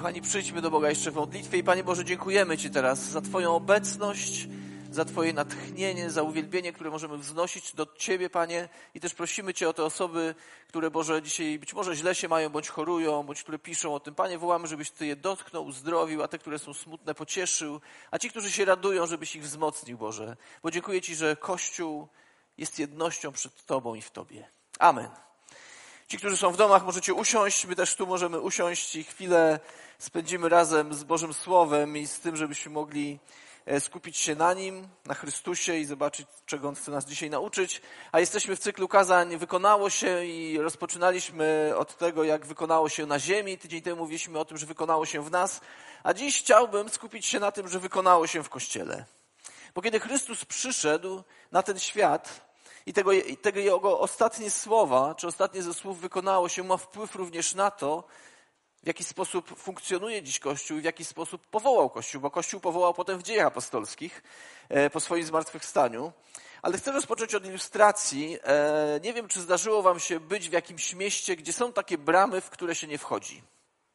Kochani, przyjdźmy do Boga jeszcze w modlitwie i Panie Boże, dziękujemy Ci teraz za Twoją obecność, za Twoje natchnienie, za uwielbienie, które możemy wznosić do Ciebie, Panie. I też prosimy Cię o te osoby, które Boże dzisiaj być może źle się mają, bądź chorują, bądź które piszą o tym. Panie, wołamy, żebyś Ty je dotknął, uzdrowił, a te, które są smutne, pocieszył, a ci, którzy się radują, żebyś ich wzmocnił, Boże. Bo dziękuję Ci, że Kościół jest jednością przed Tobą i w Tobie. Amen. Ci, którzy są w domach, możecie usiąść. My też tu możemy usiąść i chwilę spędzimy razem z Bożym Słowem i z tym, żebyśmy mogli e, skupić się na Nim, na Chrystusie i zobaczyć, czego On chce nas dzisiaj nauczyć. A jesteśmy w cyklu kazań Wykonało się i rozpoczynaliśmy od tego, jak wykonało się na ziemi. Tydzień temu mówiliśmy o tym, że wykonało się w nas. A dziś chciałbym skupić się na tym, że wykonało się w Kościele. Bo kiedy Chrystus przyszedł na ten świat, i tego, i tego jego ostatnie słowa, czy ostatnie ze słów wykonało się, ma wpływ również na to, w jaki sposób funkcjonuje dziś Kościół i w jaki sposób powołał Kościół, bo Kościół powołał potem w dziejach apostolskich e, po swoim zmartwychwstaniu. Ale chcę rozpocząć od ilustracji. E, nie wiem, czy zdarzyło Wam się być w jakimś mieście, gdzie są takie bramy, w które się nie wchodzi.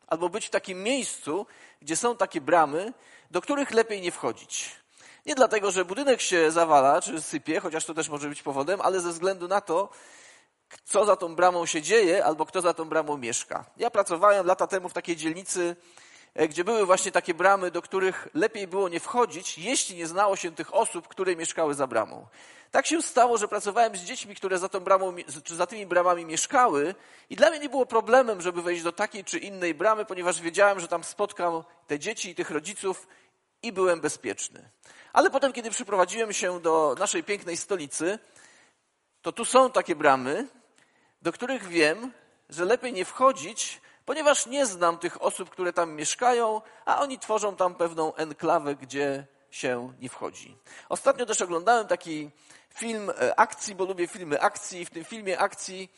Albo być w takim miejscu, gdzie są takie bramy, do których lepiej nie wchodzić. Nie dlatego, że budynek się zawala czy sypie, chociaż to też może być powodem, ale ze względu na to, co za tą bramą się dzieje albo kto za tą bramą mieszka. Ja pracowałem lata temu w takiej dzielnicy, e, gdzie były właśnie takie bramy, do których lepiej było nie wchodzić, jeśli nie znało się tych osób, które mieszkały za bramą. Tak się stało, że pracowałem z dziećmi, które za, tą bramą, czy za tymi bramami mieszkały i dla mnie nie było problemem, żeby wejść do takiej czy innej bramy, ponieważ wiedziałem, że tam spotkam te dzieci i tych rodziców i byłem bezpieczny. Ale potem, kiedy przyprowadziłem się do naszej pięknej stolicy, to tu są takie bramy, do których wiem, że lepiej nie wchodzić, ponieważ nie znam tych osób, które tam mieszkają, a oni tworzą tam pewną enklawę, gdzie się nie wchodzi. Ostatnio też oglądałem taki film e, akcji, bo lubię filmy akcji. W tym filmie akcji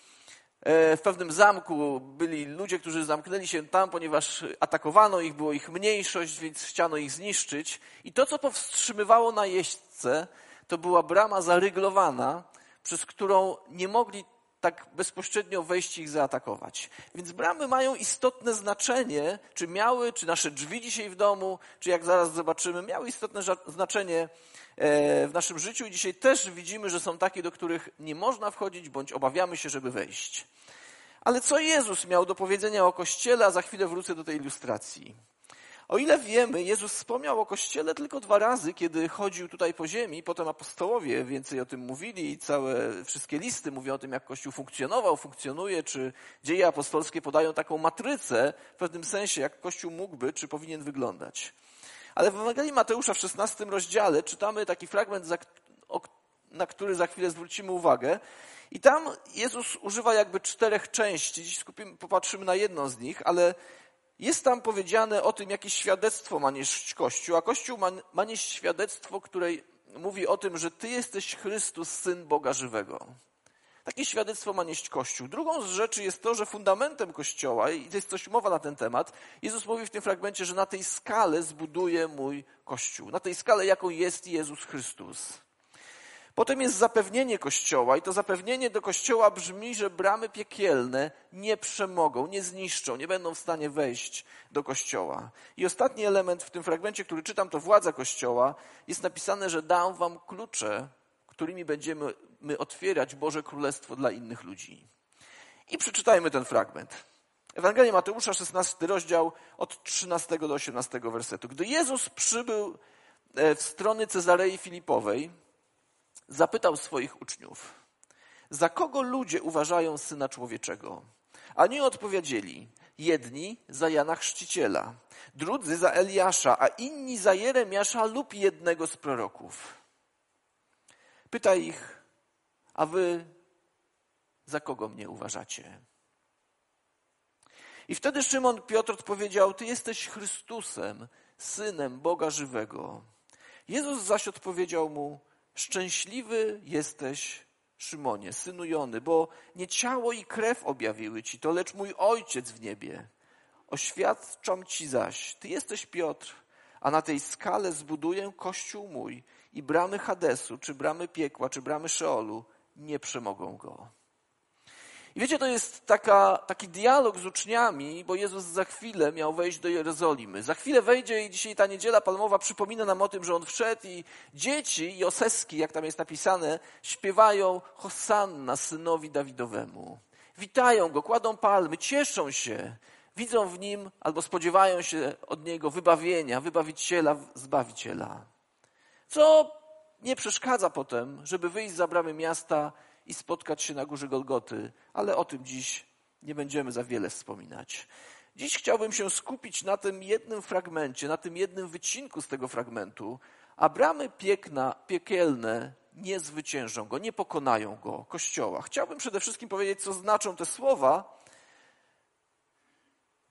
w pewnym zamku byli ludzie, którzy zamknęli się tam, ponieważ atakowano ich, było ich mniejszość, więc chciano ich zniszczyć. I to, co powstrzymywało najeźdźcę, to była brama zaryglowana, przez którą nie mogli tak bezpośrednio wejść i ich zaatakować. Więc bramy mają istotne znaczenie, czy miały, czy nasze drzwi dzisiaj w domu, czy jak zaraz zobaczymy, miały istotne znaczenie e, w naszym życiu i dzisiaj też widzimy, że są takie, do których nie można wchodzić, bądź obawiamy się, żeby wejść. Ale co Jezus miał do powiedzenia o Kościele, a za chwilę wrócę do tej ilustracji. O ile wiemy, Jezus wspomniał o Kościele tylko dwa razy, kiedy chodził tutaj po ziemi, potem apostołowie więcej o tym mówili i całe, wszystkie listy mówią o tym, jak Kościół funkcjonował, funkcjonuje, czy dzieje apostolskie podają taką matrycę w pewnym sensie, jak Kościół mógłby, czy powinien wyglądać. Ale w Ewangelii Mateusza w 16 rozdziale czytamy taki fragment, na który za chwilę zwrócimy uwagę. I tam Jezus używa jakby czterech części. Dziś skupimy, popatrzymy na jedną z nich, ale jest tam powiedziane o tym, jakie świadectwo ma nieść Kościół, a Kościół ma, ma nieść świadectwo, które mówi o tym, że Ty jesteś Chrystus, Syn Boga żywego. Takie świadectwo ma nieść Kościół. Drugą z rzeczy jest to, że fundamentem Kościoła, i to jest coś mowa na ten temat, Jezus mówi w tym fragmencie, że na tej skale zbuduje mój Kościół. Na tej skale, jaką jest Jezus Chrystus. Potem jest zapewnienie Kościoła i to zapewnienie do Kościoła brzmi, że bramy piekielne nie przemogą, nie zniszczą, nie będą w stanie wejść do Kościoła. I ostatni element w tym fragmencie, który czytam, to władza Kościoła. Jest napisane, że dam wam klucze, którymi będziemy my otwierać Boże Królestwo dla innych ludzi. I przeczytajmy ten fragment. Ewangelia Mateusza, 16 rozdział, od 13 do 18 wersetu. Gdy Jezus przybył e, w strony Cezarei Filipowej, zapytał swoich uczniów, za kogo ludzie uważają Syna Człowieczego? A oni odpowiedzieli, jedni za Jana Chrzciciela, drudzy za Eliasza, a inni za Jeremiasza lub jednego z proroków. Pyta ich, a wy za kogo mnie uważacie? I wtedy Szymon Piotr odpowiedział, ty jesteś Chrystusem, Synem Boga żywego. Jezus zaś odpowiedział mu, Szczęśliwy jesteś, Szymonie, synu Jony, bo nie ciało i krew objawiły ci to, lecz mój Ojciec w niebie. Oświadczam ci zaś, ty jesteś Piotr, a na tej skale zbuduję kościół mój i bramy Hadesu, czy bramy piekła, czy bramy Szeolu nie przemogą go. I wiecie, to jest taka, taki dialog z uczniami, bo Jezus za chwilę miał wejść do Jerozolimy. Za chwilę wejdzie i dzisiaj ta niedziela palmowa przypomina nam o tym, że on wszedł i dzieci Joseski, jak tam jest napisane, śpiewają Hosanna synowi Dawidowemu. Witają go, kładą palmy, cieszą się, widzą w nim albo spodziewają się od niego wybawienia, wybawiciela, zbawiciela. Co nie przeszkadza potem, żeby wyjść za bramy miasta i spotkać się na górze Golgoty, ale o tym dziś nie będziemy za wiele wspominać. Dziś chciałbym się skupić na tym jednym fragmencie, na tym jednym wycinku z tego fragmentu, a bramy piekna, piekielne nie zwyciężą go, nie pokonają go, Kościoła. Chciałbym przede wszystkim powiedzieć, co znaczą te słowa,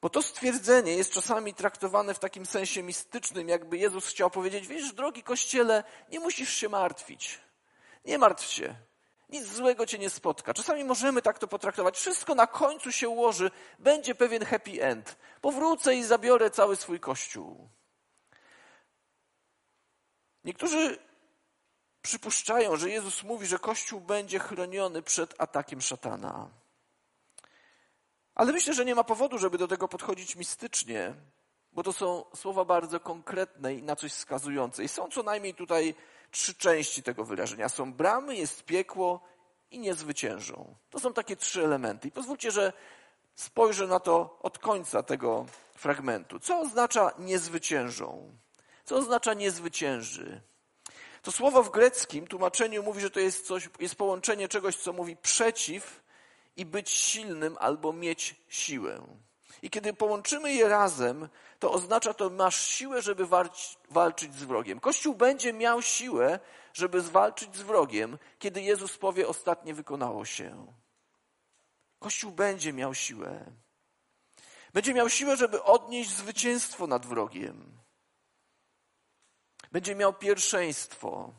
bo to stwierdzenie jest czasami traktowane w takim sensie mistycznym, jakby Jezus chciał powiedzieć: Wiesz, drogi kościele, nie musisz się martwić. Nie martw się. Nic złego cię nie spotka. Czasami możemy tak to potraktować. Wszystko na końcu się ułoży, będzie pewien happy end. Powrócę i zabiorę cały swój kościół. Niektórzy przypuszczają, że Jezus mówi, że kościół będzie chroniony przed atakiem szatana. Ale myślę, że nie ma powodu, żeby do tego podchodzić mistycznie, bo to są słowa bardzo konkretne i na coś wskazujące. I są co najmniej tutaj trzy części tego wyrażenia. Są bramy, jest piekło i nie zwyciężą. To są takie trzy elementy. I pozwólcie, że spojrzę na to od końca tego fragmentu. Co oznacza nie zwyciężą? Co oznacza nie zwycięży? To słowo w greckim tłumaczeniu mówi, że to jest coś, jest połączenie czegoś, co mówi przeciw i być silnym albo mieć siłę. I kiedy połączymy je razem, to oznacza to, masz siłę, żeby walczyć z wrogiem. Kościół będzie miał siłę, żeby zwalczyć z wrogiem, kiedy Jezus powie, ostatnie wykonało się. Kościół będzie miał siłę. Będzie miał siłę, żeby odnieść zwycięstwo nad wrogiem. Będzie miał pierwszeństwo.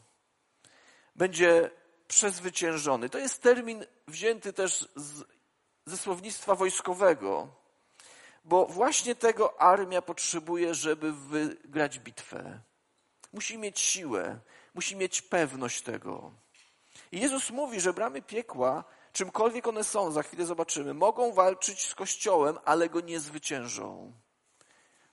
Będzie przezwyciężony. To jest termin wzięty też z, ze słownictwa wojskowego, bo właśnie tego armia potrzebuje, żeby wygrać bitwę. Musi mieć siłę, musi mieć pewność tego. I Jezus mówi, że bramy piekła, czymkolwiek one są, za chwilę zobaczymy, mogą walczyć z Kościołem, ale go nie zwyciężą.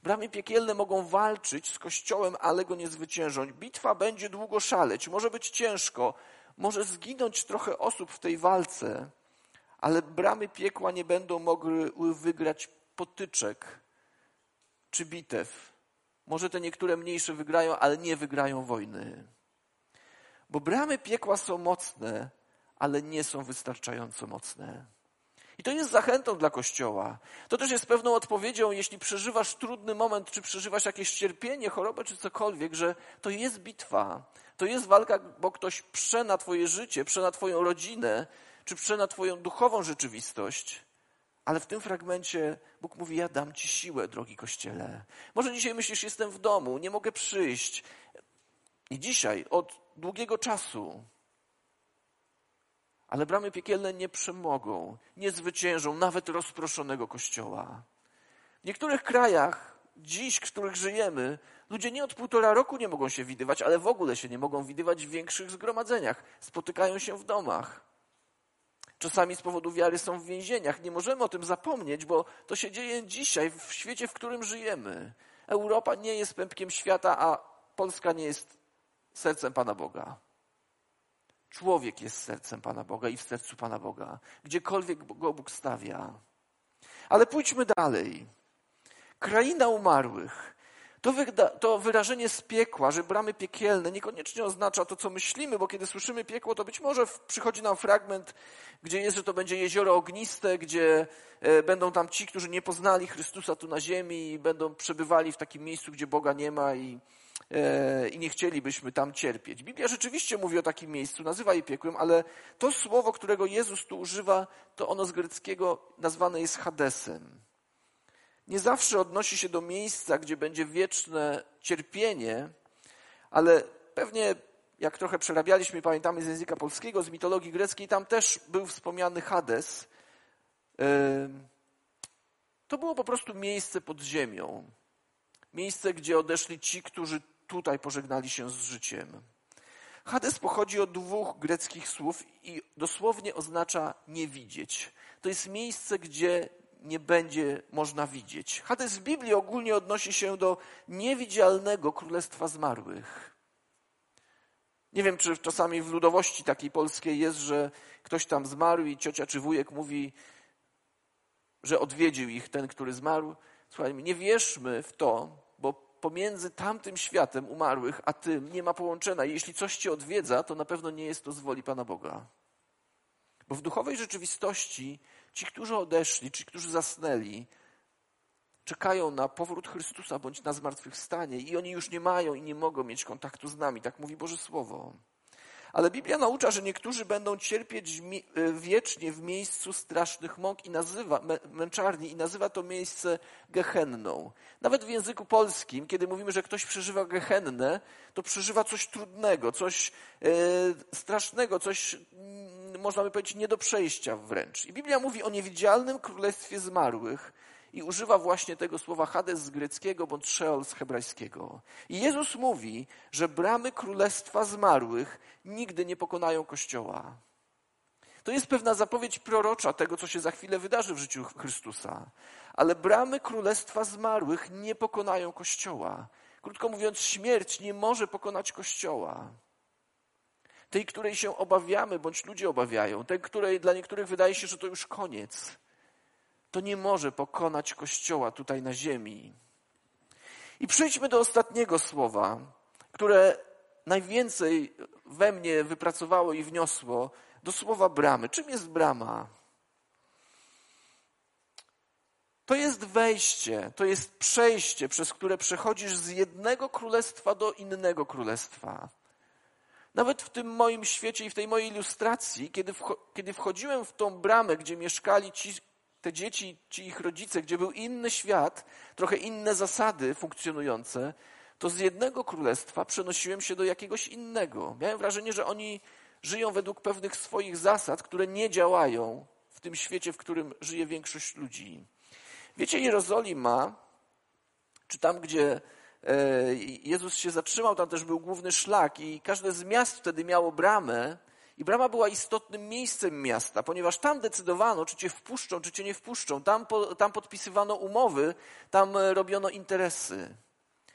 Bramy piekielne mogą walczyć z Kościołem, ale go nie zwyciężą. Bitwa będzie długo szaleć, może być ciężko, może zginąć trochę osób w tej walce, ale bramy piekła nie będą mogły wygrać potyczek czy bitew. Może te niektóre mniejsze wygrają, ale nie wygrają wojny. Bo bramy piekła są mocne, ale nie są wystarczająco mocne. I to jest zachętą dla Kościoła. To też jest pewną odpowiedzią, jeśli przeżywasz trudny moment, czy przeżywasz jakieś cierpienie, chorobę, czy cokolwiek, że to jest bitwa. To jest walka, bo ktoś prze na Twoje życie, prze na Twoją rodzinę, czy prze na Twoją duchową rzeczywistość. Ale w tym fragmencie Bóg mówi: Ja dam Ci siłę, drogi kościele. Może dzisiaj myślisz, jestem w domu, nie mogę przyjść. I dzisiaj, od długiego czasu, ale bramy piekielne nie przemogą, nie zwyciężą nawet rozproszonego kościoła. W niektórych krajach, dziś, w których żyjemy, ludzie nie od półtora roku nie mogą się widywać, ale w ogóle się nie mogą widywać w większych zgromadzeniach. Spotykają się w domach. Czasami z powodu wiary są w więzieniach. Nie możemy o tym zapomnieć, bo to się dzieje dzisiaj, w świecie, w którym żyjemy. Europa nie jest pępkiem świata, a Polska nie jest sercem Pana Boga. Człowiek jest sercem Pana Boga i w sercu Pana Boga, gdziekolwiek go Bóg stawia. Ale pójdźmy dalej. Kraina umarłych. To, to wyrażenie z piekła, że bramy piekielne, niekoniecznie oznacza to, co myślimy, bo kiedy słyszymy piekło, to być może przychodzi nam fragment, gdzie jest, że to będzie jezioro ogniste, gdzie e, będą tam ci, którzy nie poznali Chrystusa tu na ziemi i będą przebywali w takim miejscu, gdzie Boga nie ma i E, i nie chcielibyśmy tam cierpieć. Biblia rzeczywiście mówi o takim miejscu, nazywa je piekłem, ale to słowo, którego Jezus tu używa, to ono z greckiego nazwane jest Hadesem. Nie zawsze odnosi się do miejsca, gdzie będzie wieczne cierpienie, ale pewnie jak trochę przerabialiśmy, pamiętamy z języka polskiego, z mitologii greckiej, tam też był wspomniany Hades. To było po prostu miejsce pod ziemią. Miejsce, gdzie odeszli ci, którzy tutaj pożegnali się z życiem. Hades pochodzi od dwóch greckich słów i dosłownie oznacza nie widzieć. to jest miejsce, gdzie nie będzie można widzieć. Hades w Biblii ogólnie odnosi się do niewidzialnego królestwa zmarłych. Nie wiem, czy czasami w ludowości takiej polskiej jest, że ktoś tam zmarł i ciocia czy wujek mówi, że odwiedził ich ten, który zmarł. Słuchajmy, nie wierzmy w to, bo pomiędzy tamtym światem umarłych, a tym nie ma połączenia. Jeśli coś cię odwiedza, to na pewno nie jest to z woli Pana Boga. Bo w duchowej rzeczywistości ci, którzy odeszli, ci, którzy zasnęli, czekają na powrót Chrystusa bądź na zmartwychwstanie i oni już nie mają i nie mogą mieć kontaktu z nami. Tak mówi Boże Słowo. Ale Biblia naucza, że niektórzy będą cierpieć e, wiecznie w miejscu strasznych mąk i nazywa, męczarni i nazywa to miejsce gehenną. Nawet w języku polskim, kiedy mówimy, że ktoś przeżywa gehennę, to przeżywa coś trudnego, coś e, strasznego, coś, mm, można by powiedzieć, nie do przejścia wręcz. I Biblia mówi o niewidzialnym królestwie zmarłych, i używa właśnie tego słowa Hades z greckiego bądź Sheol z hebrajskiego. I Jezus mówi, że bramy królestwa zmarłych nigdy nie pokonają Kościoła. To jest pewna zapowiedź prorocza tego, co się za chwilę wydarzy w życiu Chrystusa. Ale bramy królestwa zmarłych nie pokonają Kościoła. Krótko mówiąc, śmierć nie może pokonać Kościoła. Tej, której się obawiamy, bądź ludzie obawiają, tej, której dla niektórych wydaje się, że to już koniec to nie może pokonać Kościoła tutaj na ziemi. I przejdźmy do ostatniego słowa, które najwięcej we mnie wypracowało i wniosło do słowa bramy. Czym jest brama? To jest wejście, to jest przejście, przez które przechodzisz z jednego królestwa do innego królestwa. Nawet w tym moim świecie i w tej mojej ilustracji, kiedy, kiedy wchodziłem w tą bramę, gdzie mieszkali ci, te dzieci, ci ich rodzice, gdzie był inny świat, trochę inne zasady funkcjonujące, to z jednego królestwa przenosiłem się do jakiegoś innego. Miałem wrażenie, że oni żyją według pewnych swoich zasad, które nie działają w tym świecie, w którym żyje większość ludzi. Wiecie, Jerozolima, czy tam, gdzie e, Jezus się zatrzymał, tam też był główny szlak i każde z miast wtedy miało bramę, i brama była istotnym miejscem miasta, ponieważ tam decydowano, czy cię wpuszczą, czy cię nie wpuszczą. Tam, po, tam podpisywano umowy, tam e, robiono interesy.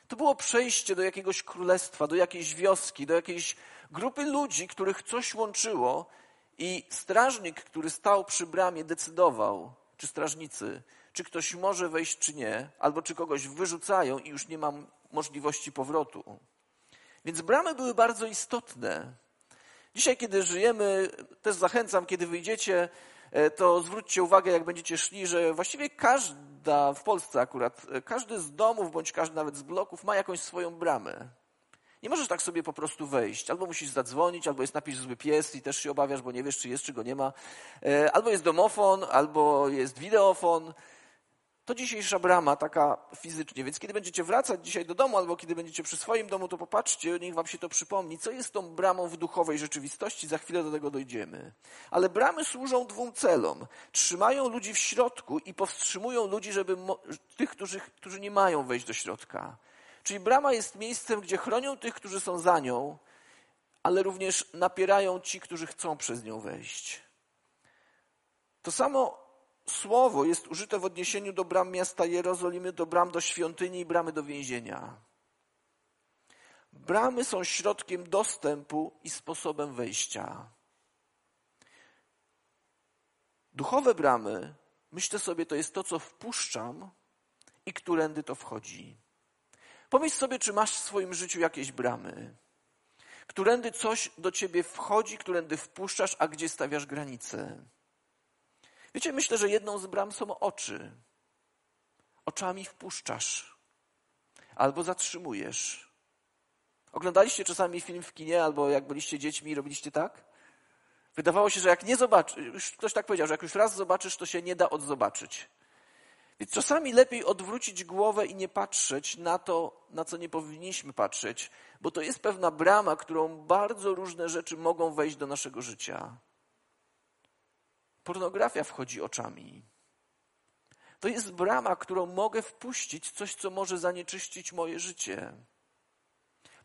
To było przejście do jakiegoś królestwa, do jakiejś wioski, do jakiejś grupy ludzi, których coś łączyło, i strażnik, który stał przy bramie, decydował, czy strażnicy, czy ktoś może wejść, czy nie, albo czy kogoś wyrzucają i już nie ma możliwości powrotu. Więc bramy były bardzo istotne. Dzisiaj, kiedy żyjemy, też zachęcam, kiedy wyjdziecie, e, to zwróćcie uwagę, jak będziecie szli, że właściwie każda, w Polsce akurat, e, każdy z domów, bądź każdy nawet z bloków ma jakąś swoją bramę. Nie możesz tak sobie po prostu wejść. Albo musisz zadzwonić, albo jest napis zły pies i też się obawiasz, bo nie wiesz, czy jest, czy go nie ma. E, albo jest domofon, albo jest wideofon. To dzisiejsza brama, taka fizycznie. Więc kiedy będziecie wracać dzisiaj do domu, albo kiedy będziecie przy swoim domu, to popatrzcie, niech wam się to przypomni, co jest tą bramą w duchowej rzeczywistości. Za chwilę do tego dojdziemy. Ale bramy służą dwóm celom. Trzymają ludzi w środku i powstrzymują ludzi, żeby tych, którzy, którzy nie mają wejść do środka. Czyli brama jest miejscem, gdzie chronią tych, którzy są za nią, ale również napierają ci, którzy chcą przez nią wejść. To samo słowo jest użyte w odniesieniu do bram miasta Jerozolimy, do bram do świątyni i bramy do więzienia. Bramy są środkiem dostępu i sposobem wejścia. Duchowe bramy, myślę sobie, to jest to, co wpuszczam i którędy to wchodzi. Pomyśl sobie, czy masz w swoim życiu jakieś bramy, którędy coś do ciebie wchodzi, którędy wpuszczasz, a gdzie stawiasz granice. Wiecie, myślę, że jedną z bram są oczy. Oczami wpuszczasz albo zatrzymujesz. Oglądaliście czasami film w kinie, albo jak byliście dziećmi, robiliście tak? Wydawało się, że jak nie zobaczysz, ktoś tak powiedział, że jak już raz zobaczysz, to się nie da odzobaczyć. Więc czasami lepiej odwrócić głowę i nie patrzeć na to, na co nie powinniśmy patrzeć, bo to jest pewna brama, którą bardzo różne rzeczy mogą wejść do naszego życia. Pornografia wchodzi oczami. To jest brama, którą mogę wpuścić coś, co może zanieczyścić moje życie.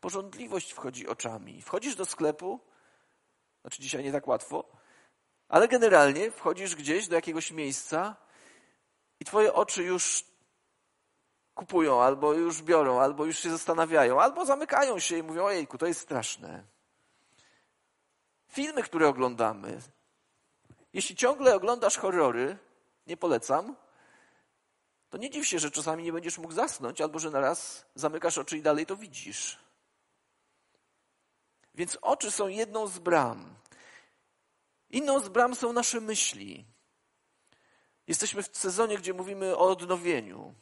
Porządliwość wchodzi oczami. Wchodzisz do sklepu, znaczy dzisiaj nie tak łatwo, Ale generalnie wchodzisz gdzieś do jakiegoś miejsca i twoje oczy już kupują, albo już biorą, albo już się zastanawiają, albo zamykają się i mówią, ojejku, to jest straszne. Filmy, które oglądamy. Jeśli ciągle oglądasz horrory, nie polecam, to nie dziw się, że czasami nie będziesz mógł zasnąć, albo że naraz zamykasz oczy i dalej to widzisz. Więc oczy są jedną z bram. Inną z bram są nasze myśli. Jesteśmy w sezonie, gdzie mówimy o odnowieniu.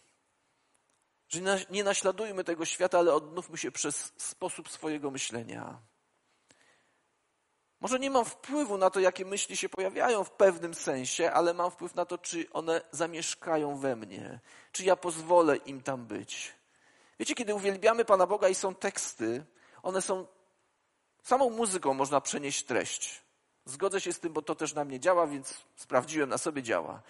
Że nie naśladujmy tego świata, ale odnówmy się przez sposób swojego myślenia. Może nie mam wpływu na to, jakie myśli się pojawiają w pewnym sensie, ale mam wpływ na to, czy one zamieszkają we mnie, czy ja pozwolę im tam być. Wiecie, kiedy uwielbiamy Pana Boga i są teksty, one są samą muzyką można przenieść treść. Zgodzę się z tym, bo to też na mnie działa, więc sprawdziłem, na sobie działa.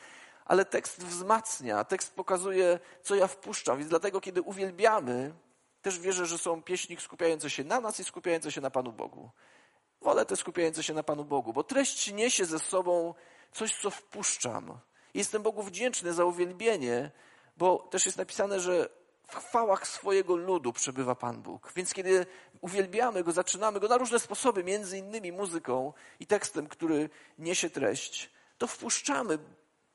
Ale tekst wzmacnia, tekst pokazuje, co ja wpuszczam, więc dlatego, kiedy uwielbiamy, też wierzę, że są pieśni skupiające się na nas i skupiające się na Panu Bogu. Wolę te skupiające się na Panu Bogu, bo treść niesie ze sobą coś, co wpuszczam. Jestem Bogu wdzięczny za uwielbienie, bo też jest napisane, że w chwałach swojego ludu przebywa Pan Bóg. Więc kiedy uwielbiamy Go, zaczynamy Go na różne sposoby, między innymi muzyką i tekstem, który niesie treść, to wpuszczamy,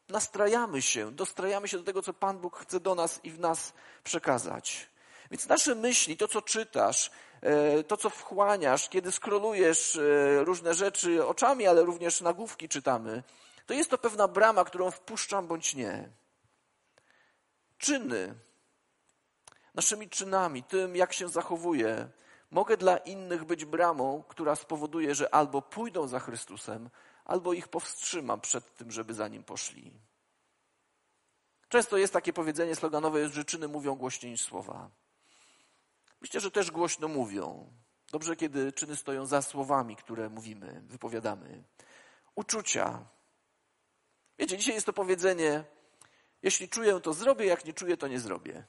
nastrajamy się, dostrajamy się do tego, co Pan Bóg chce do nas i w nas przekazać. Więc nasze myśli, to co czytasz, to co wchłaniasz, kiedy skrolujesz e, różne rzeczy oczami, ale również nagłówki czytamy, to jest to pewna brama, którą wpuszczam bądź nie. Czyny, naszymi czynami, tym jak się zachowuję, mogę dla innych być bramą, która spowoduje, że albo pójdą za Chrystusem, albo ich powstrzymam przed tym, żeby za nim poszli. Często jest takie powiedzenie sloganowe, że czyny mówią głośniej niż słowa. Myślę, że też głośno mówią. Dobrze, kiedy czyny stoją za słowami, które mówimy, wypowiadamy. Uczucia. Wiecie, dzisiaj jest to powiedzenie: jeśli czuję, to zrobię, jak nie czuję, to nie zrobię.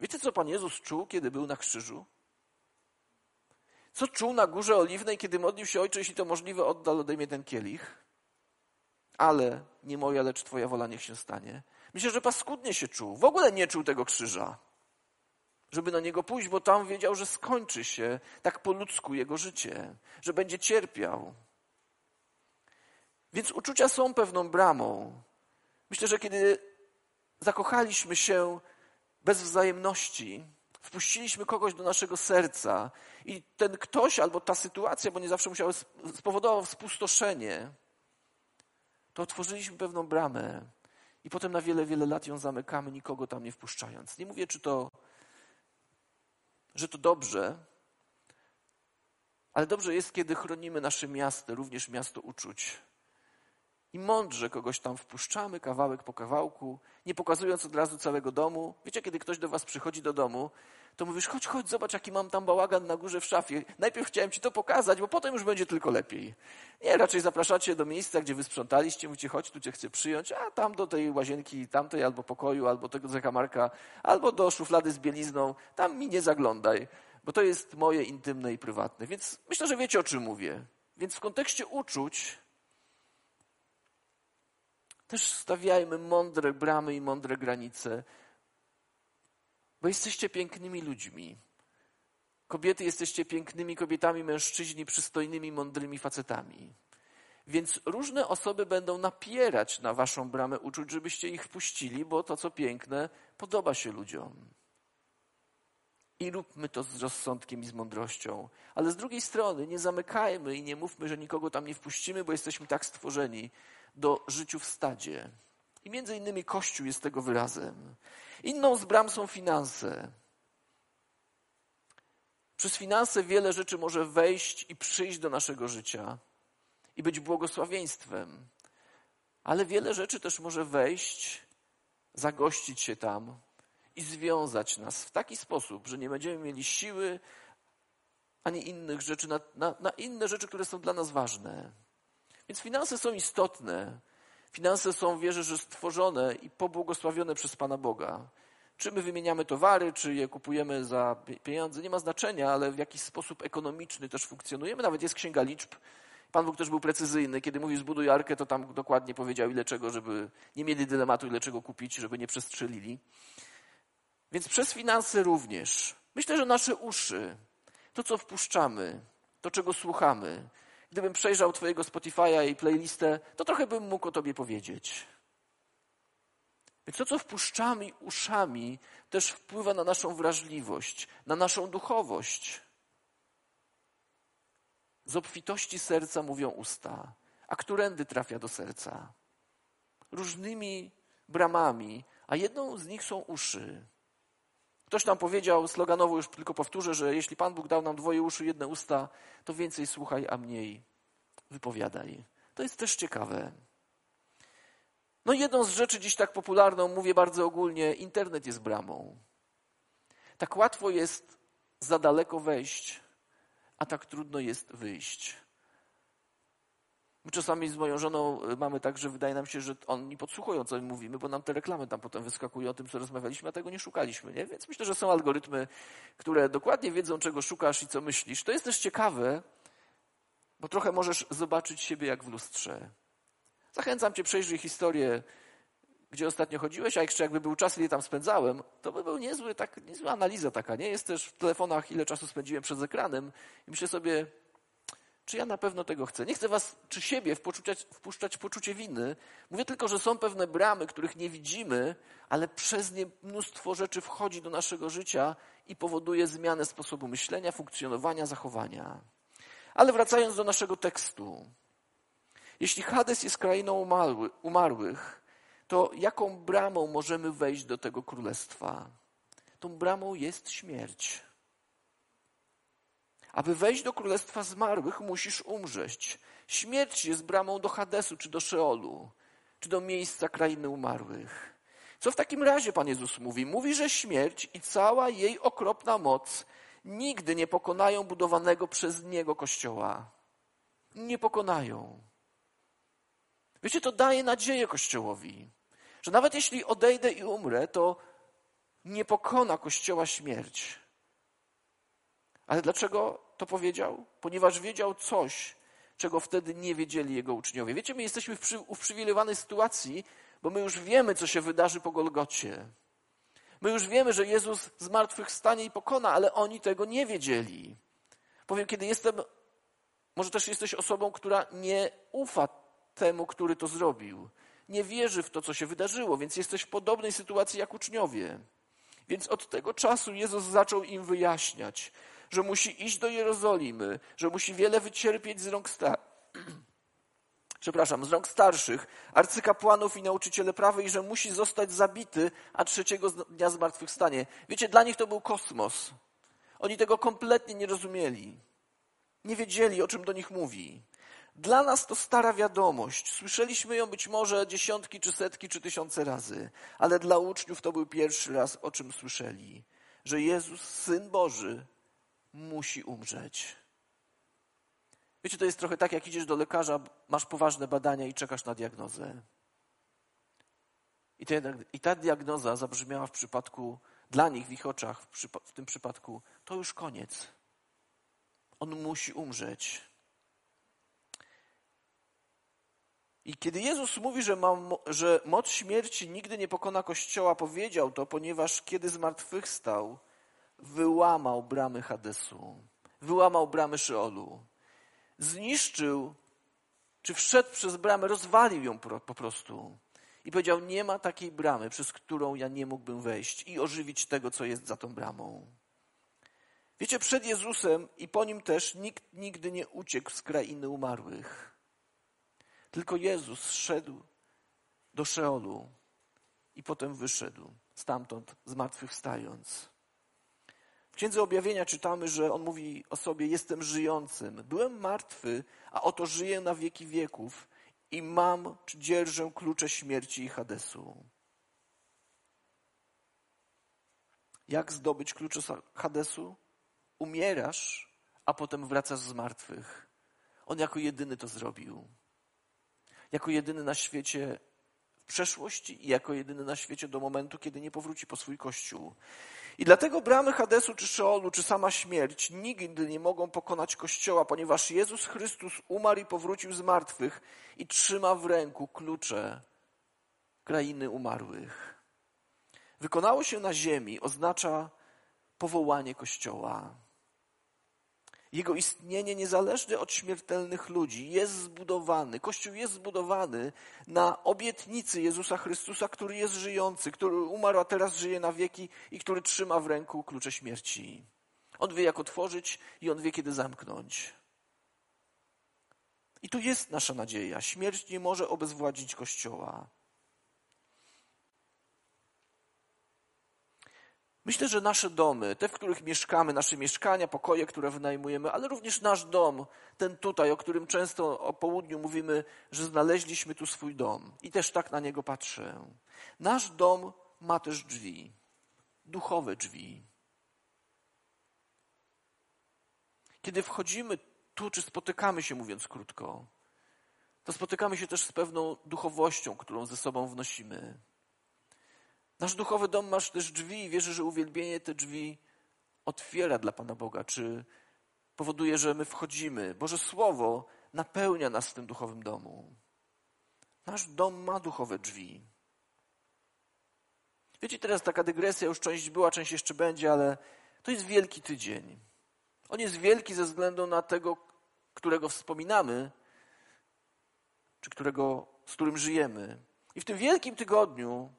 Wiecie, co Pan Jezus czuł, kiedy był na krzyżu? Co czuł na górze oliwnej, kiedy modlił się Ojcze, jeśli to możliwe, oddal ode mnie ten kielich? Ale nie moja, lecz Twoja wola niech się stanie. Myślę, że paskudnie się czuł. W ogóle nie czuł tego krzyża żeby na niego pójść, bo tam wiedział, że skończy się tak po ludzku jego życie, że będzie cierpiał. Więc uczucia są pewną bramą. Myślę, że kiedy zakochaliśmy się bez wzajemności, wpuściliśmy kogoś do naszego serca i ten ktoś albo ta sytuacja, bo nie zawsze musiała spowodować spustoszenie, to otworzyliśmy pewną bramę i potem na wiele, wiele lat ją zamykamy, nikogo tam nie wpuszczając. Nie mówię, czy to że to dobrze, ale dobrze jest, kiedy chronimy nasze miasto, również miasto uczuć. I mądrze kogoś tam wpuszczamy, kawałek po kawałku, nie pokazując od razu całego domu. Wiecie, kiedy ktoś do was przychodzi do domu, to mówisz, chodź, chodź, zobacz, jaki mam tam bałagan na górze w szafie. Najpierw chciałem ci to pokazać, bo potem już będzie tylko lepiej. Nie, raczej zapraszacie do miejsca, gdzie wy sprzątaliście, mówicie, chodź, tu cię chcę przyjąć, a tam do tej łazienki tamtej, albo pokoju, albo tego zakamarka, albo do szuflady z bielizną, tam mi nie zaglądaj, bo to jest moje intymne i prywatne. Więc myślę, że wiecie, o czym mówię. Więc w kontekście uczuć też stawiajmy mądre bramy i mądre granice, bo jesteście pięknymi ludźmi. Kobiety jesteście pięknymi kobietami, mężczyźni przystojnymi, mądrymi facetami. Więc różne osoby będą napierać na waszą bramę uczuć, żebyście ich wpuścili, bo to, co piękne, podoba się ludziom. I róbmy to z rozsądkiem i z mądrością. Ale z drugiej strony nie zamykajmy i nie mówmy, że nikogo tam nie wpuścimy, bo jesteśmy tak stworzeni do życiu w stadzie. I między innymi Kościół jest tego wyrazem. Inną z bram są finanse. Przez finanse wiele rzeczy może wejść i przyjść do naszego życia i być błogosławieństwem. Ale wiele rzeczy też może wejść, zagościć się tam i związać nas w taki sposób, że nie będziemy mieli siły ani innych rzeczy, na, na, na inne rzeczy, które są dla nas ważne. Więc finanse są istotne. Finanse są, wierzę, że stworzone i pobłogosławione przez Pana Boga. Czy my wymieniamy towary, czy je kupujemy za pieniądze, nie ma znaczenia, ale w jakiś sposób ekonomiczny też funkcjonujemy. Nawet jest księga liczb. Pan Bóg też był precyzyjny. Kiedy mówił zbuduj arkę, to tam dokładnie powiedział ile czego, żeby nie mieli dylematu, ile czego kupić, żeby nie przestrzelili. Więc przez finanse również. Myślę, że nasze uszy, to co wpuszczamy, to czego słuchamy, gdybym przejrzał Twojego Spotify'a i playlistę, to trochę bym mógł o Tobie powiedzieć. Więc to, co wpuszczamy uszami, też wpływa na naszą wrażliwość, na naszą duchowość. Z obfitości serca mówią usta, a którędy trafia do serca? Różnymi bramami, a jedną z nich są uszy. Ktoś tam powiedział sloganowo, już tylko powtórzę, że jeśli Pan Bóg dał nam dwoje uszy, jedne usta, to więcej słuchaj, a mniej wypowiadaj. To jest też ciekawe. No jedną z rzeczy dziś tak popularną, mówię bardzo ogólnie, internet jest bramą. Tak łatwo jest za daleko wejść, a tak trudno jest wyjść. My czasami z moją żoną y, mamy tak, że wydaje nam się, że oni podsłuchują, co my mówimy, bo nam te reklamy tam potem wyskakują o tym, co rozmawialiśmy, a tego nie szukaliśmy. Nie? Więc myślę, że są algorytmy, które dokładnie wiedzą, czego szukasz i co myślisz. To jest też ciekawe, bo trochę możesz zobaczyć siebie jak w lustrze. Zachęcam cię, przejrzyj historię, gdzie ostatnio chodziłeś, a jeszcze jakby był czas, ile tam spędzałem, to by był niezły, tak, niezła analiza taka, nie? Jest też w telefonach, ile czasu spędziłem przed ekranem i myślę sobie, czy ja na pewno tego chcę. Nie chcę was, czy siebie wpuszczać w poczucie winy. Mówię tylko, że są pewne bramy, których nie widzimy, ale przez nie mnóstwo rzeczy wchodzi do naszego życia i powoduje zmianę sposobu myślenia, funkcjonowania, zachowania. Ale wracając do naszego tekstu. Jeśli Hades jest krainą umarłych, to jaką bramą możemy wejść do tego królestwa? Tą bramą jest śmierć. Aby wejść do królestwa zmarłych, musisz umrzeć. Śmierć jest bramą do Hadesu, czy do Szeolu, czy do miejsca krainy umarłych. Co w takim razie Pan Jezus mówi? Mówi, że śmierć i cała jej okropna moc nigdy nie pokonają budowanego przez Niego Kościoła. Nie pokonają. Wiecie, to daje nadzieję Kościołowi, że nawet jeśli odejdę i umrę, to nie pokona Kościoła śmierć. Ale dlaczego to powiedział? Ponieważ wiedział coś, czego wtedy nie wiedzieli jego uczniowie. Wiecie, my jesteśmy w uprzywilejowanej sytuacji, bo my już wiemy, co się wydarzy po Golgocie. My już wiemy, że Jezus z martwych stanie i pokona, ale oni tego nie wiedzieli. Powiem, kiedy jestem, może też jesteś osobą, która nie ufa temu, który to zrobił. Nie wierzy w to, co się wydarzyło, więc jesteś w podobnej sytuacji jak uczniowie. Więc od tego czasu Jezus zaczął im wyjaśniać, że musi iść do Jerozolimy, że musi wiele wycierpieć z rąk sta... Przepraszam, z rąk starszych, arcykapłanów i nauczyciele prawa i że musi zostać zabity, a trzeciego dnia zmartwychwstanie. Wiecie, dla nich to był kosmos. Oni tego kompletnie nie rozumieli. Nie wiedzieli, o czym do nich mówi. Dla nas to stara wiadomość. Słyszeliśmy ją być może dziesiątki, czy setki, czy tysiące razy, ale dla uczniów to był pierwszy raz, o czym słyszeli, że Jezus, Syn Boży, musi umrzeć. Wiecie, to jest trochę tak, jak idziesz do lekarza, masz poważne badania i czekasz na diagnozę. I, i ta diagnoza zabrzmiała w przypadku, dla nich, w ich oczach, w, przypa w tym przypadku, to już koniec. On musi umrzeć. I kiedy Jezus mówi, że, że moc śmierci nigdy nie pokona Kościoła, powiedział to, ponieważ kiedy zmartwychwstał, wyłamał bramy Hadesu, wyłamał bramy Szeolu, zniszczył, czy wszedł przez bramę, rozwalił ją po prostu. I powiedział: Nie ma takiej bramy, przez którą ja nie mógłbym wejść i ożywić tego, co jest za tą bramą. Wiecie, przed Jezusem i po nim też nikt nigdy nie uciekł z krainy umarłych. Tylko Jezus szedł do Szeolu i potem wyszedł stamtąd, zmartwychwstając. W Księdze Objawienia czytamy, że on mówi o sobie: Jestem żyjącym. Byłem martwy, a oto żyję na wieki wieków i mam, czy dzierżę klucze śmierci i Hadesu. Jak zdobyć klucze Hadesu? Umierasz, a potem wracasz z martwych. On jako jedyny to zrobił. Jako jedyny na świecie w przeszłości i jako jedyny na świecie do momentu, kiedy nie powróci po swój kościół. I dlatego bramy Hadesu, czy Szeolu, czy sama śmierć nigdy nie mogą pokonać Kościoła, ponieważ Jezus Chrystus umarł i powrócił z martwych i trzyma w ręku klucze krainy umarłych. Wykonało się na ziemi oznacza powołanie Kościoła. Jego istnienie niezależne od śmiertelnych ludzi jest zbudowany. Kościół jest zbudowany na obietnicy Jezusa Chrystusa, który jest żyjący, który umarł, a teraz żyje na wieki i który trzyma w ręku klucze śmierci. On wie, jak otworzyć i on wie, kiedy zamknąć. I tu jest nasza nadzieja. Śmierć nie może obezwładnić Kościoła. Myślę, że nasze domy, te, w których mieszkamy, nasze mieszkania, pokoje, które wynajmujemy, ale również nasz dom, ten tutaj, o którym często o południu mówimy, że znaleźliśmy tu swój dom i też tak na niego patrzę. Nasz dom ma też drzwi, duchowe drzwi. Kiedy wchodzimy tu, czy spotykamy się, mówiąc krótko, to spotykamy się też z pewną duchowością, którą ze sobą wnosimy. Nasz duchowy dom masz też drzwi i wierzę, że uwielbienie te drzwi otwiera dla Pana Boga, czy powoduje, że my wchodzimy. Boże Słowo napełnia nas w tym duchowym domu. Nasz dom ma duchowe drzwi. Wiecie, teraz taka dygresja, już część była, część jeszcze będzie, ale to jest wielki tydzień. On jest wielki ze względu na tego, którego wspominamy, czy którego, z którym żyjemy. I w tym wielkim tygodniu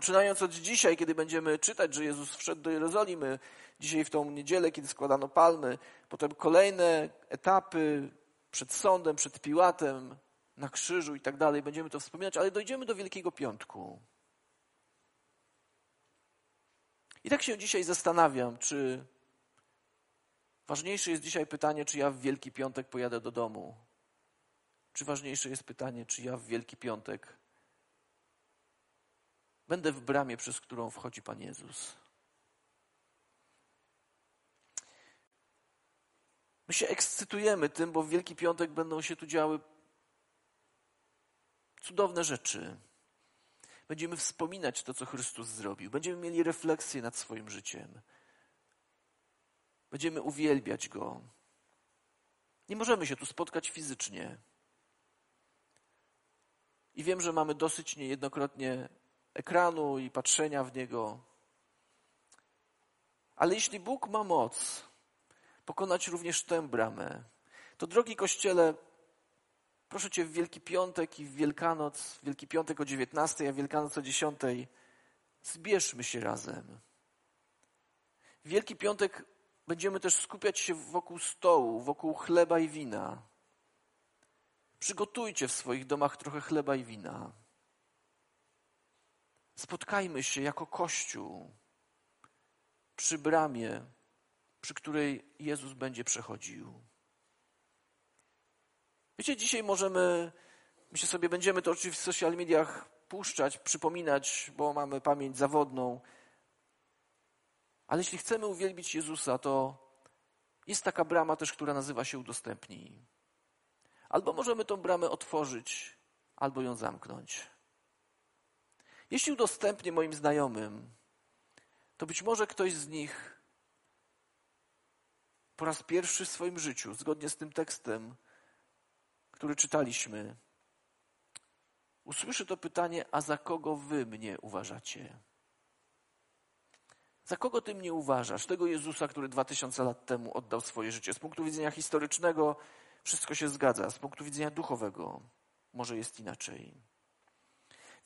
Poczynając od dzisiaj, kiedy będziemy czytać, że Jezus wszedł do Jerozolimy, dzisiaj w tą niedzielę, kiedy składano palmy, potem kolejne etapy przed sądem, przed Piłatem, na krzyżu i tak dalej, będziemy to wspominać, ale dojdziemy do Wielkiego Piątku. I tak się dzisiaj zastanawiam, czy ważniejsze jest dzisiaj pytanie, czy ja w Wielki Piątek pojadę do domu, czy ważniejsze jest pytanie, czy ja w Wielki Piątek Będę w bramie, przez którą wchodzi Pan Jezus. My się ekscytujemy tym, bo w Wielki Piątek będą się tu działy cudowne rzeczy. Będziemy wspominać to, co Chrystus zrobił. Będziemy mieli refleksję nad swoim życiem. Będziemy uwielbiać Go. Nie możemy się tu spotkać fizycznie. I wiem, że mamy dosyć niejednokrotnie ekranu i patrzenia w niego. Ale jeśli Bóg ma moc pokonać również tę bramę, to drogi Kościele, proszę Cię w Wielki Piątek i w Wielkanoc, Wielki Piątek o 19, a Wielkanoc o 10, zbierzmy się razem. W Wielki Piątek będziemy też skupiać się wokół stołu, wokół chleba i wina. Przygotujcie w swoich domach trochę chleba i wina. Spotkajmy się jako Kościół przy bramie, przy której Jezus będzie przechodził. Wiecie, dzisiaj możemy, myślę sobie, będziemy to oczywiście w social mediach puszczać, przypominać, bo mamy pamięć zawodną. Ale jeśli chcemy uwielbić Jezusa, to jest taka brama też, która nazywa się udostępnij. Albo możemy tą bramę otworzyć, albo ją zamknąć. Jeśli udostępnię moim znajomym, to być może ktoś z nich po raz pierwszy w swoim życiu, zgodnie z tym tekstem, który czytaliśmy, usłyszy to pytanie: A za kogo wy mnie uważacie? Za kogo ty mnie uważasz? Tego Jezusa, który dwa tysiące lat temu oddał swoje życie. Z punktu widzenia historycznego wszystko się zgadza, z punktu widzenia duchowego może jest inaczej.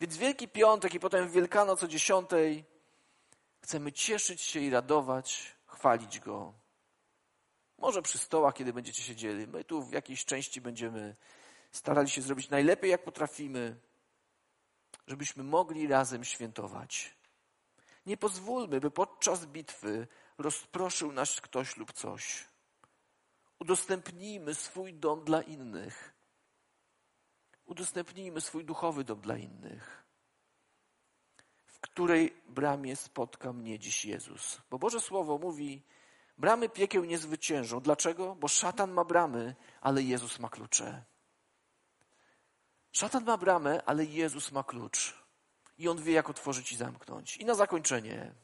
Więc Wielki Piątek i potem Wielkanoc o dziesiątej chcemy cieszyć się i radować, chwalić Go. Może przy stołach, kiedy będziecie siedzieli. My tu w jakiejś części będziemy starali się zrobić najlepiej, jak potrafimy, żebyśmy mogli razem świętować. Nie pozwólmy, by podczas bitwy rozproszył nas ktoś lub coś. Udostępnijmy swój dom dla innych. Udostępnijmy swój duchowy dom dla innych. W której bramie spotka mnie dziś Jezus? Bo Boże Słowo mówi, bramy piekieł nie zwyciężą. Dlaczego? Bo szatan ma bramy, ale Jezus ma klucze. Szatan ma bramę, ale Jezus ma klucz. I on wie, jak otworzyć i zamknąć. I na zakończenie.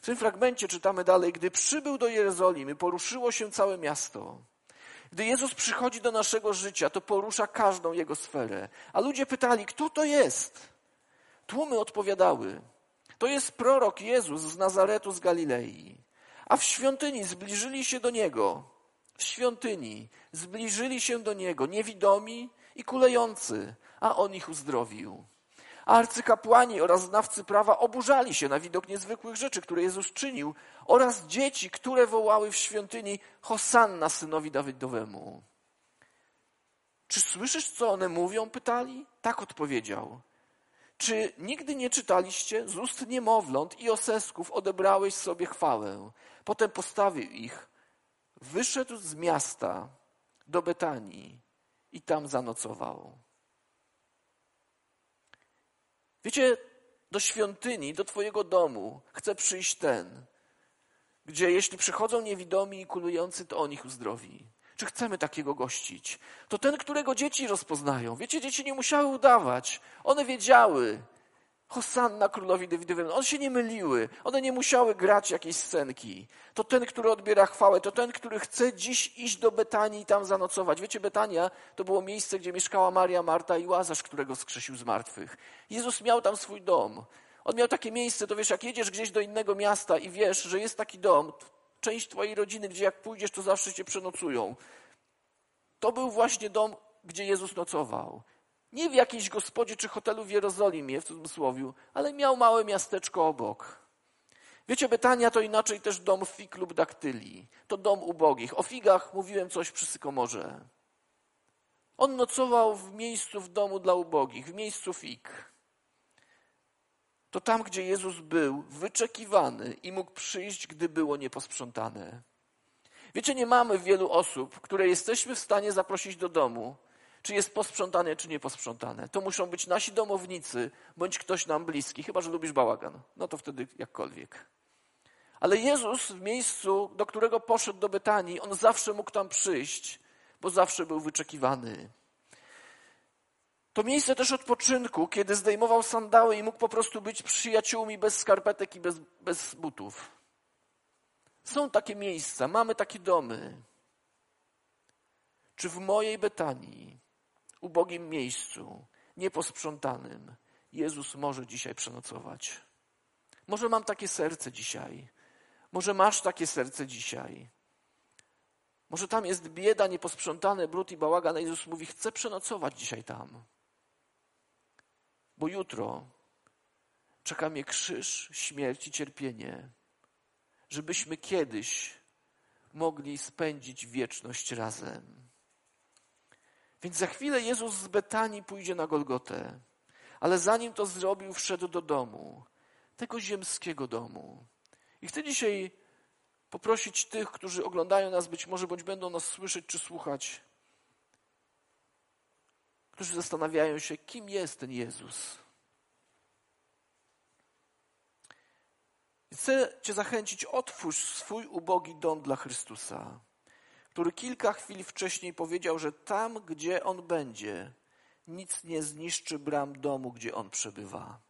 W tym fragmencie czytamy dalej, gdy przybył do Jerozolimy, poruszyło się całe miasto. Gdy Jezus przychodzi do naszego życia, to porusza każdą jego sferę. A ludzie pytali, kto to jest? Tłumy odpowiadały, to jest prorok Jezus z Nazaretu z Galilei. A w świątyni zbliżyli się do Niego, w świątyni zbliżyli się do Niego niewidomi i kulejący, a On ich uzdrowił. Arcykapłani oraz znawcy prawa oburzali się na widok niezwykłych rzeczy, które Jezus czynił, oraz dzieci, które wołały w świątyni Hosanna synowi Dawidowemu. Czy słyszysz, co one mówią? pytali. Tak odpowiedział. Czy nigdy nie czytaliście z ust niemowląt i osesków odebrałeś sobie chwałę? Potem postawił ich. Wyszedł z miasta do Betanii i tam zanocował. Wiecie, do świątyni, do Twojego domu chce przyjść ten, gdzie jeśli przychodzą niewidomi i kulujący, to on ich uzdrowi. Czy chcemy takiego gościć? To ten, którego dzieci rozpoznają. Wiecie, dzieci nie musiały udawać. One wiedziały. Hosanna królowi Dawidowemu. One się nie myliły. One nie musiały grać jakiejś scenki. To ten, który odbiera chwałę. To ten, który chce dziś iść do Betanii i tam zanocować. Wiecie, Betania to było miejsce, gdzie mieszkała Maria, Marta i Łazarz, którego skrzesił z martwych. Jezus miał tam swój dom. On miał takie miejsce, to wiesz, jak jedziesz gdzieś do innego miasta i wiesz, że jest taki dom, część twojej rodziny, gdzie jak pójdziesz, to zawsze cię przenocują. To był właśnie dom, gdzie Jezus nocował. Nie w jakiejś gospodzie czy hotelu w Jerozolimie, w cudzysłowie, ale miał małe miasteczko obok. Wiecie, Betania to inaczej też dom fig lub daktyli. To dom ubogich. O figach mówiłem coś przy Sykomorze. On nocował w miejscu w domu dla ubogich, w miejscu fig. To tam, gdzie Jezus był, wyczekiwany i mógł przyjść, gdy było nieposprzątane. Wiecie, nie mamy wielu osób, które jesteśmy w stanie zaprosić do domu, czy jest posprzątane, czy nieposprzątane. To muszą być nasi domownicy, bądź ktoś nam bliski, chyba że lubisz bałagan. No to wtedy jakkolwiek. Ale Jezus w miejscu, do którego poszedł do Betanii, on zawsze mógł tam przyjść, bo zawsze był wyczekiwany. To miejsce też odpoczynku, kiedy zdejmował sandały i mógł po prostu być przyjaciółmi bez skarpetek i bez, bez butów. Są takie miejsca, mamy takie domy. Czy w mojej Betanii, ubogim miejscu, nieposprzątanym, Jezus może dzisiaj przenocować? Może mam takie serce dzisiaj. Może masz takie serce dzisiaj. Może tam jest bieda, nieposprzątane, brud i bałagan, a Jezus mówi, chcę przenocować dzisiaj tam. Bo jutro czeka mnie krzyż, śmierć i cierpienie, żebyśmy kiedyś mogli spędzić wieczność razem. Więc za chwilę Jezus z Betanii pójdzie na Golgotę, ale zanim to zrobił, wszedł do domu, tego ziemskiego domu. I chcę dzisiaj poprosić tych, którzy oglądają nas być może, bądź będą nas słyszeć czy słuchać, którzy zastanawiają się, kim jest ten Jezus. Chcę Cię zachęcić, otwórz swój ubogi dom dla Chrystusa, który kilka chwil wcześniej powiedział, że tam, gdzie On będzie, nic nie zniszczy bram domu, gdzie On przebywa.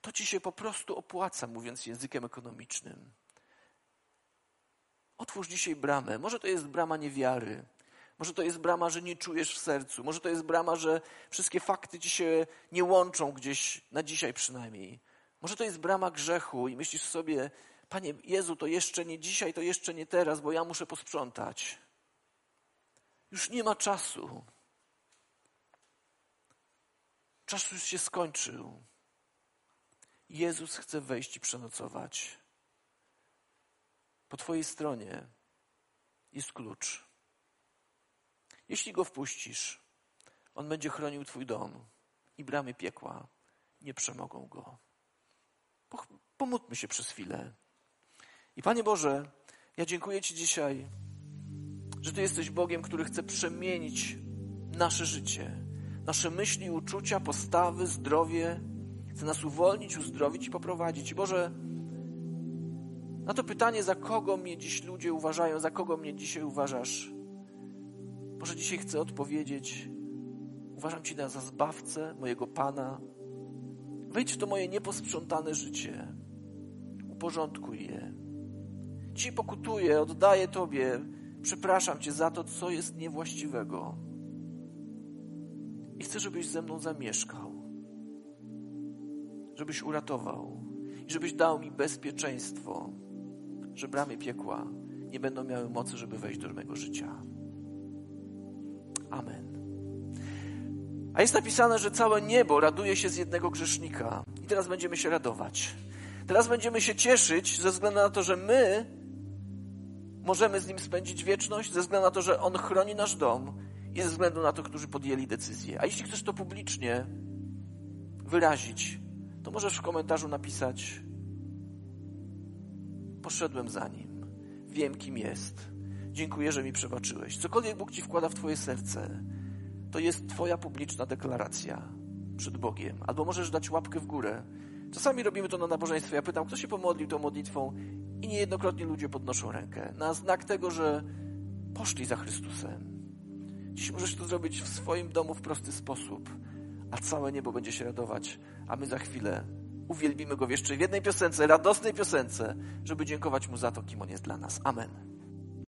To Ci się po prostu opłaca, mówiąc językiem ekonomicznym. Otwórz dzisiaj bramę. Może to jest brama niewiary, może to jest brama, że nie czujesz w sercu. Może to jest brama, że wszystkie fakty ci się nie łączą gdzieś, na dzisiaj przynajmniej. Może to jest brama grzechu i myślisz sobie, Panie Jezu, to jeszcze nie dzisiaj, to jeszcze nie teraz, bo ja muszę posprzątać. Już nie ma czasu. Czas już się skończył. Jezus chce wejść i przenocować. Po Twojej stronie jest klucz. Jeśli go wpuścisz, on będzie chronił Twój dom i bramy piekła nie przemogą go. Pomódlmy się przez chwilę. I Panie Boże, ja dziękuję Ci dzisiaj, że Ty jesteś Bogiem, który chce przemienić nasze życie, nasze myśli, uczucia, postawy, zdrowie. Chce nas uwolnić, uzdrowić i poprowadzić. Boże, na to pytanie, za kogo mnie dziś ludzie uważają, za kogo mnie dzisiaj uważasz, może dzisiaj chcę odpowiedzieć: Uważam Cię za zbawcę mojego Pana. Wejdź w to moje nieposprzątane życie. uporządkuj je. Ci pokutuję, oddaję Tobie, przepraszam Cię za to, co jest niewłaściwego. I chcę, żebyś ze mną zamieszkał, żebyś uratował i żebyś dał mi bezpieczeństwo, że bramy piekła nie będą miały mocy, żeby wejść do mojego życia. Amen. A jest napisane, że całe niebo raduje się z jednego grzesznika. I teraz będziemy się radować. Teraz będziemy się cieszyć ze względu na to, że my możemy z nim spędzić wieczność, ze względu na to, że on chroni nasz dom i ze względu na to, którzy podjęli decyzję. A jeśli chcesz to publicznie wyrazić, to możesz w komentarzu napisać: Poszedłem za nim, wiem kim jest. Dziękuję, że mi przebaczyłeś. Cokolwiek Bóg ci wkłada w Twoje serce, to jest Twoja publiczna deklaracja przed Bogiem. Albo możesz dać łapkę w górę. Czasami robimy to na nabożeństwie. Ja pytam, kto się pomodlił tą modlitwą, i niejednokrotnie ludzie podnoszą rękę na znak tego, że poszli za Chrystusem. Dziś możesz to zrobić w swoim domu w prosty sposób, a całe niebo będzie się radować, a my za chwilę uwielbimy Go jeszcze w jednej piosence, radosnej piosence, żeby dziękować Mu za to, kim On jest dla nas. Amen.